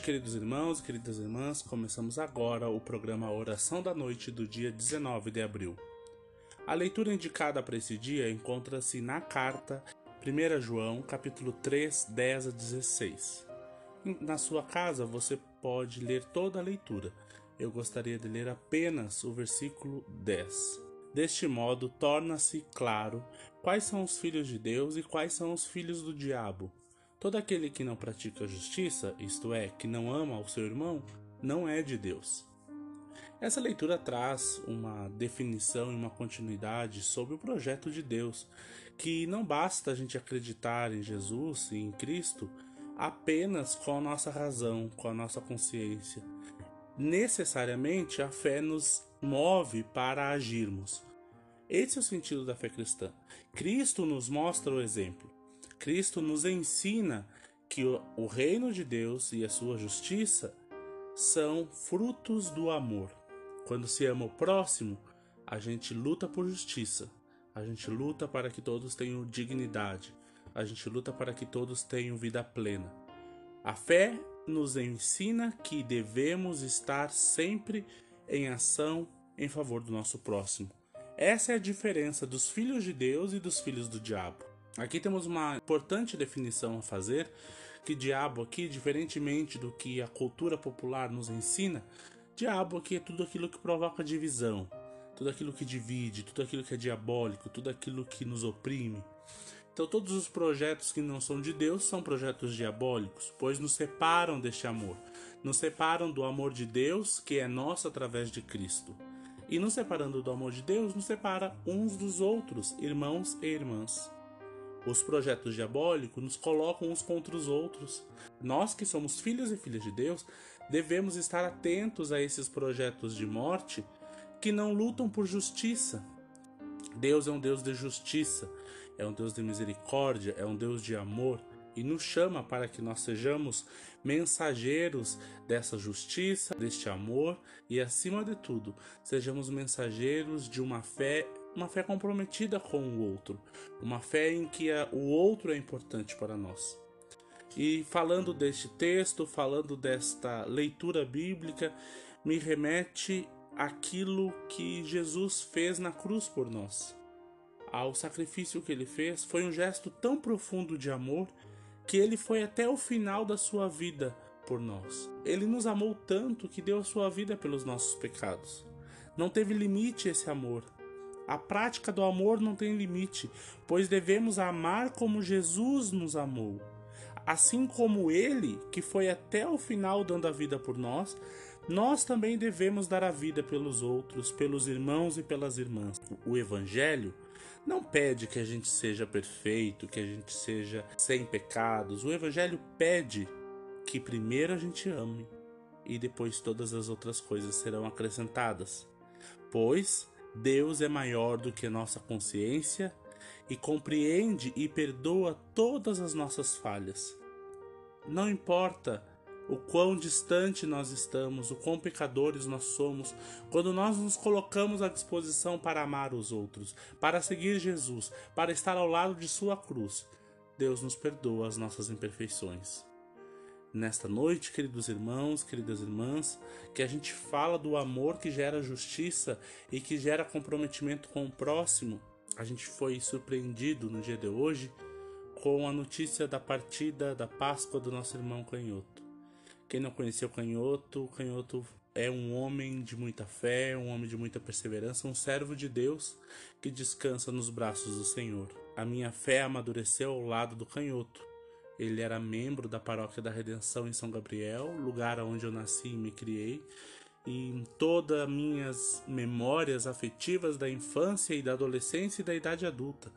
noite, queridos irmãos e queridas irmãs. Começamos agora o programa Oração da Noite do dia 19 de abril. A leitura indicada para esse dia encontra-se na carta 1 João, capítulo 3, 10 a 16. Na sua casa você pode ler toda a leitura. Eu gostaria de ler apenas o versículo 10. Deste modo, torna-se claro quais são os filhos de Deus e quais são os filhos do diabo. Todo aquele que não pratica justiça, isto é, que não ama o seu irmão, não é de Deus. Essa leitura traz uma definição e uma continuidade sobre o projeto de Deus, que não basta a gente acreditar em Jesus e em Cristo apenas com a nossa razão, com a nossa consciência. Necessariamente a fé nos move para agirmos. Esse é o sentido da fé cristã. Cristo nos mostra o exemplo. Cristo nos ensina que o reino de Deus e a sua justiça são frutos do amor. Quando se ama o próximo, a gente luta por justiça, a gente luta para que todos tenham dignidade, a gente luta para que todos tenham vida plena. A fé nos ensina que devemos estar sempre em ação em favor do nosso próximo. Essa é a diferença dos filhos de Deus e dos filhos do diabo. Aqui temos uma importante definição a fazer, que diabo aqui, diferentemente do que a cultura popular nos ensina, diabo aqui é tudo aquilo que provoca divisão, tudo aquilo que divide, tudo aquilo que é diabólico, tudo aquilo que nos oprime. Então todos os projetos que não são de Deus são projetos diabólicos, pois nos separam deste amor, nos separam do amor de Deus, que é nosso através de Cristo. E nos separando do amor de Deus, nos separa uns dos outros, irmãos e irmãs. Os projetos diabólicos nos colocam uns contra os outros. Nós que somos filhos e filhas de Deus, devemos estar atentos a esses projetos de morte que não lutam por justiça. Deus é um Deus de justiça, é um Deus de misericórdia, é um Deus de amor e nos chama para que nós sejamos mensageiros dessa justiça, deste amor e, acima de tudo, sejamos mensageiros de uma fé uma fé comprometida com o outro, uma fé em que a, o outro é importante para nós. E falando deste texto, falando desta leitura bíblica, me remete aquilo que Jesus fez na cruz por nós. Ao sacrifício que ele fez foi um gesto tão profundo de amor que ele foi até o final da sua vida por nós. Ele nos amou tanto que deu a sua vida pelos nossos pecados. Não teve limite esse amor, a prática do amor não tem limite, pois devemos amar como Jesus nos amou. Assim como ele, que foi até o final dando a vida por nós, nós também devemos dar a vida pelos outros, pelos irmãos e pelas irmãs. O Evangelho não pede que a gente seja perfeito, que a gente seja sem pecados. O Evangelho pede que primeiro a gente ame e depois todas as outras coisas serão acrescentadas. Pois Deus é maior do que nossa consciência e compreende e perdoa todas as nossas falhas. Não importa o quão distante nós estamos, o quão pecadores nós somos, quando nós nos colocamos à disposição para amar os outros, para seguir Jesus, para estar ao lado de Sua cruz, Deus nos perdoa as nossas imperfeições nesta noite, queridos irmãos, queridas irmãs, que a gente fala do amor que gera justiça e que gera comprometimento com o próximo. A gente foi surpreendido no dia de hoje com a notícia da partida da Páscoa do nosso irmão Canhoto. Quem não conheceu Canhoto, Canhoto é um homem de muita fé, um homem de muita perseverança, um servo de Deus que descansa nos braços do Senhor. A minha fé amadureceu ao lado do Canhoto ele era membro da Paróquia da Redenção em São Gabriel, lugar onde eu nasci e me criei. E em todas as minhas memórias afetivas da infância e da adolescência e da idade adulta,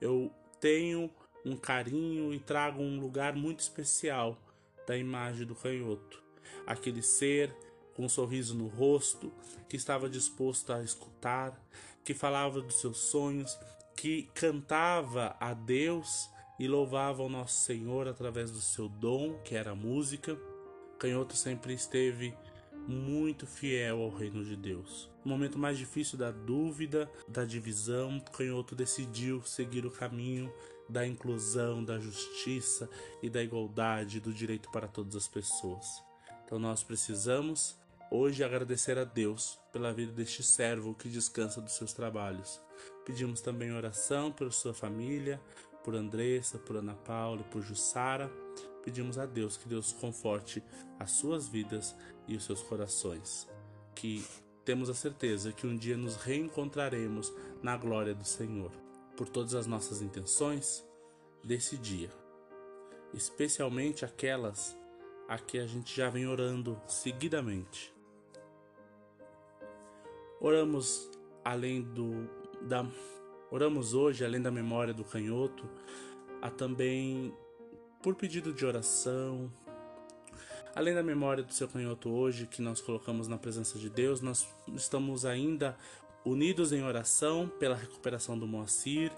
eu tenho um carinho e trago um lugar muito especial da imagem do canhoto. Aquele ser com um sorriso no rosto, que estava disposto a escutar, que falava dos seus sonhos, que cantava a Deus e louvava o nosso Senhor através do seu dom, que era a música. Canhoto sempre esteve muito fiel ao reino de Deus. No momento mais difícil da dúvida, da divisão, Canhoto decidiu seguir o caminho da inclusão, da justiça e da igualdade, do direito para todas as pessoas. Então nós precisamos hoje agradecer a Deus pela vida deste servo que descansa dos seus trabalhos. Pedimos também oração por sua família, por Andressa, por Ana Paula e por Jussara. Pedimos a Deus que Deus conforte as suas vidas e os seus corações. Que temos a certeza que um dia nos reencontraremos na glória do Senhor. Por todas as nossas intenções desse dia, especialmente aquelas a que a gente já vem orando seguidamente. Oramos além do da oramos hoje além da memória do canhoto, a também por pedido de oração, além da memória do seu canhoto hoje que nós colocamos na presença de Deus, nós estamos ainda unidos em oração pela recuperação do Moacir,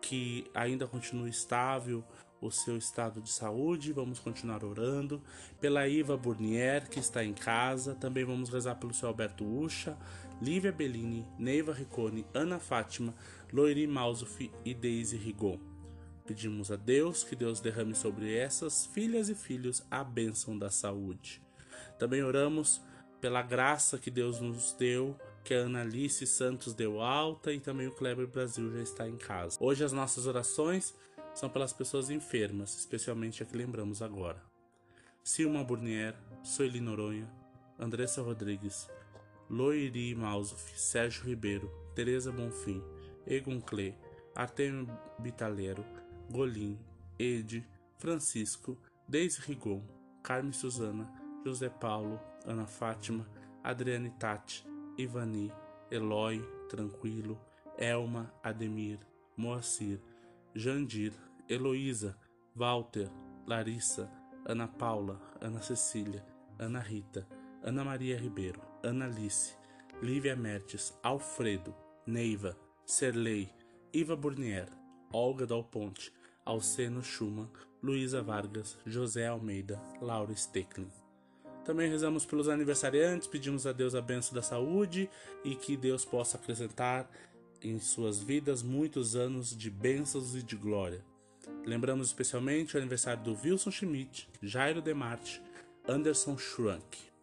que ainda continue estável o seu estado de saúde, vamos continuar orando. Pela Iva Burnier, que está em casa, também vamos rezar pelo seu Alberto Ucha, Lívia Bellini, Neiva Riccone, Ana Fátima, Loiri Mausuf e Deise Rigon. Pedimos a Deus que Deus derrame sobre essas filhas e filhos a bênção da saúde. Também oramos pela graça que Deus nos deu, que a Analice Santos deu alta e também o Kleber Brasil já está em casa. Hoje as nossas orações são pelas pessoas enfermas, especialmente a que lembramos agora. Silma Burnier, Soili Noronha, Andressa Rodrigues, Loiri Mausuf, Sérgio Ribeiro, Tereza Bonfim, Egon Klee, Artemio Bitalero, Golim, Ed, Francisco, Deise Rigon, Carmen Suzana, José Paulo, Ana Fátima, Adriane Tati, Ivani, Eloy, Tranquilo, Elma, Ademir, Moacir, Jandir, Heloísa, Walter, Larissa, Ana Paula, Ana Cecília, Ana Rita, Ana Maria Ribeiro, Ana Alice, Lívia Mertes, Alfredo, Neiva, Serlei, Iva Burnier, Olga Dal Ponte, Alceno Schumann, Luísa Vargas, José Almeida, Laura Stecklin. Também rezamos pelos aniversariantes, pedimos a Deus a benção da saúde e que Deus possa acrescentar em suas vidas muitos anos de bênçãos e de glória. Lembramos especialmente o aniversário do Wilson Schmidt, Jairo Demarte, Anderson Schrank.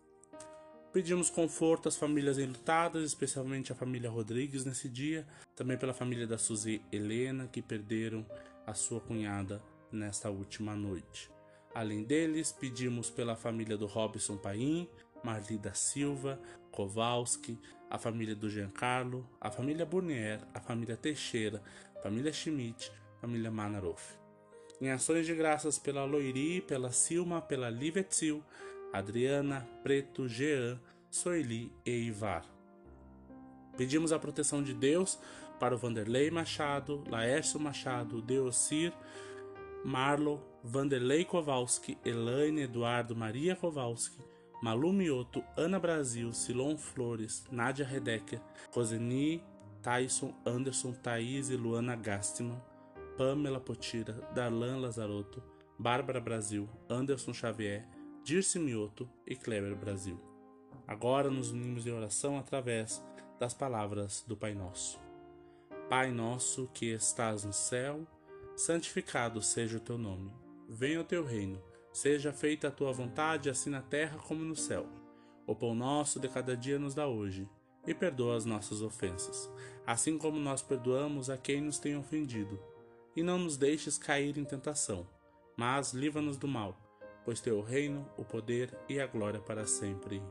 Pedimos conforto às famílias enlutadas, especialmente a família Rodrigues nesse dia, também pela família da Suzy Helena, que perderam a sua cunhada nesta última noite. Além deles, pedimos pela família do Robson Paim, Marli da Silva, Kowalski, a família do Giancarlo, a família Burnier, a família Teixeira, a família Schmidt, a família Manaroff. Em ações de graças pela Loiri, pela Silma, pela Livetzil, Adriana, Preto, Jean, Soeli e Ivar. Pedimos a proteção de Deus para o Vanderlei Machado, Laércio Machado, Deocir, Marlo, Vanderlei Kowalski, Elaine Eduardo Maria Kowalski, Malu Mioto, Ana Brasil, Silon Flores, Nádia Redecker, Roseni, Tyson, Anderson, Thaís e Luana Gastman, Pamela Potira, Darlan Lazarotto, Bárbara Brasil, Anderson Xavier, Dirce Mioto e Kleber Brasil. Agora nos unimos em oração através das palavras do Pai Nosso. Pai nosso que estás no céu, santificado seja o teu nome. Venha o teu reino, seja feita a tua vontade, assim na terra como no céu. O pão nosso de cada dia nos dá hoje, e perdoa as nossas ofensas, assim como nós perdoamos a quem nos tem ofendido. E não nos deixes cair em tentação, mas livra-nos do mal pois teu reino, o poder e a glória para sempre.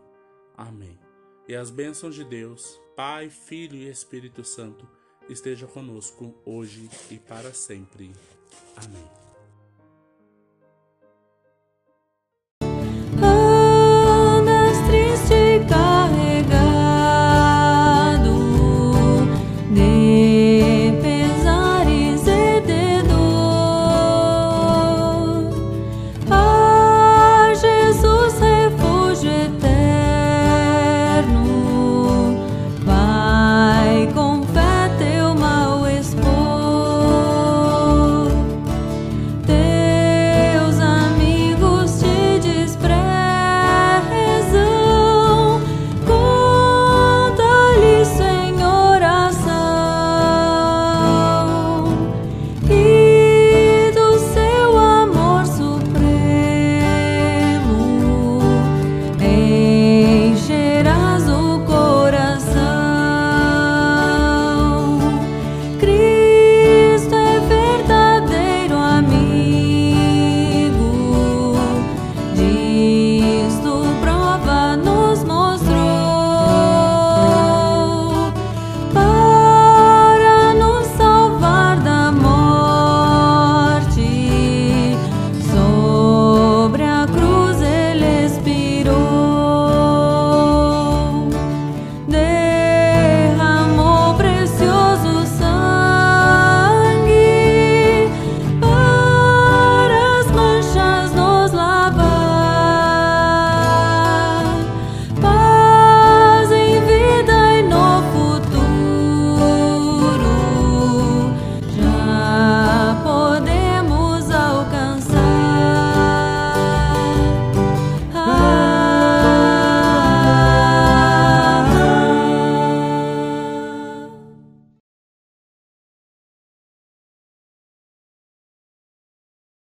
Amém. E as bênçãos de Deus, Pai, Filho e Espírito Santo, estejam conosco hoje e para sempre. Amém.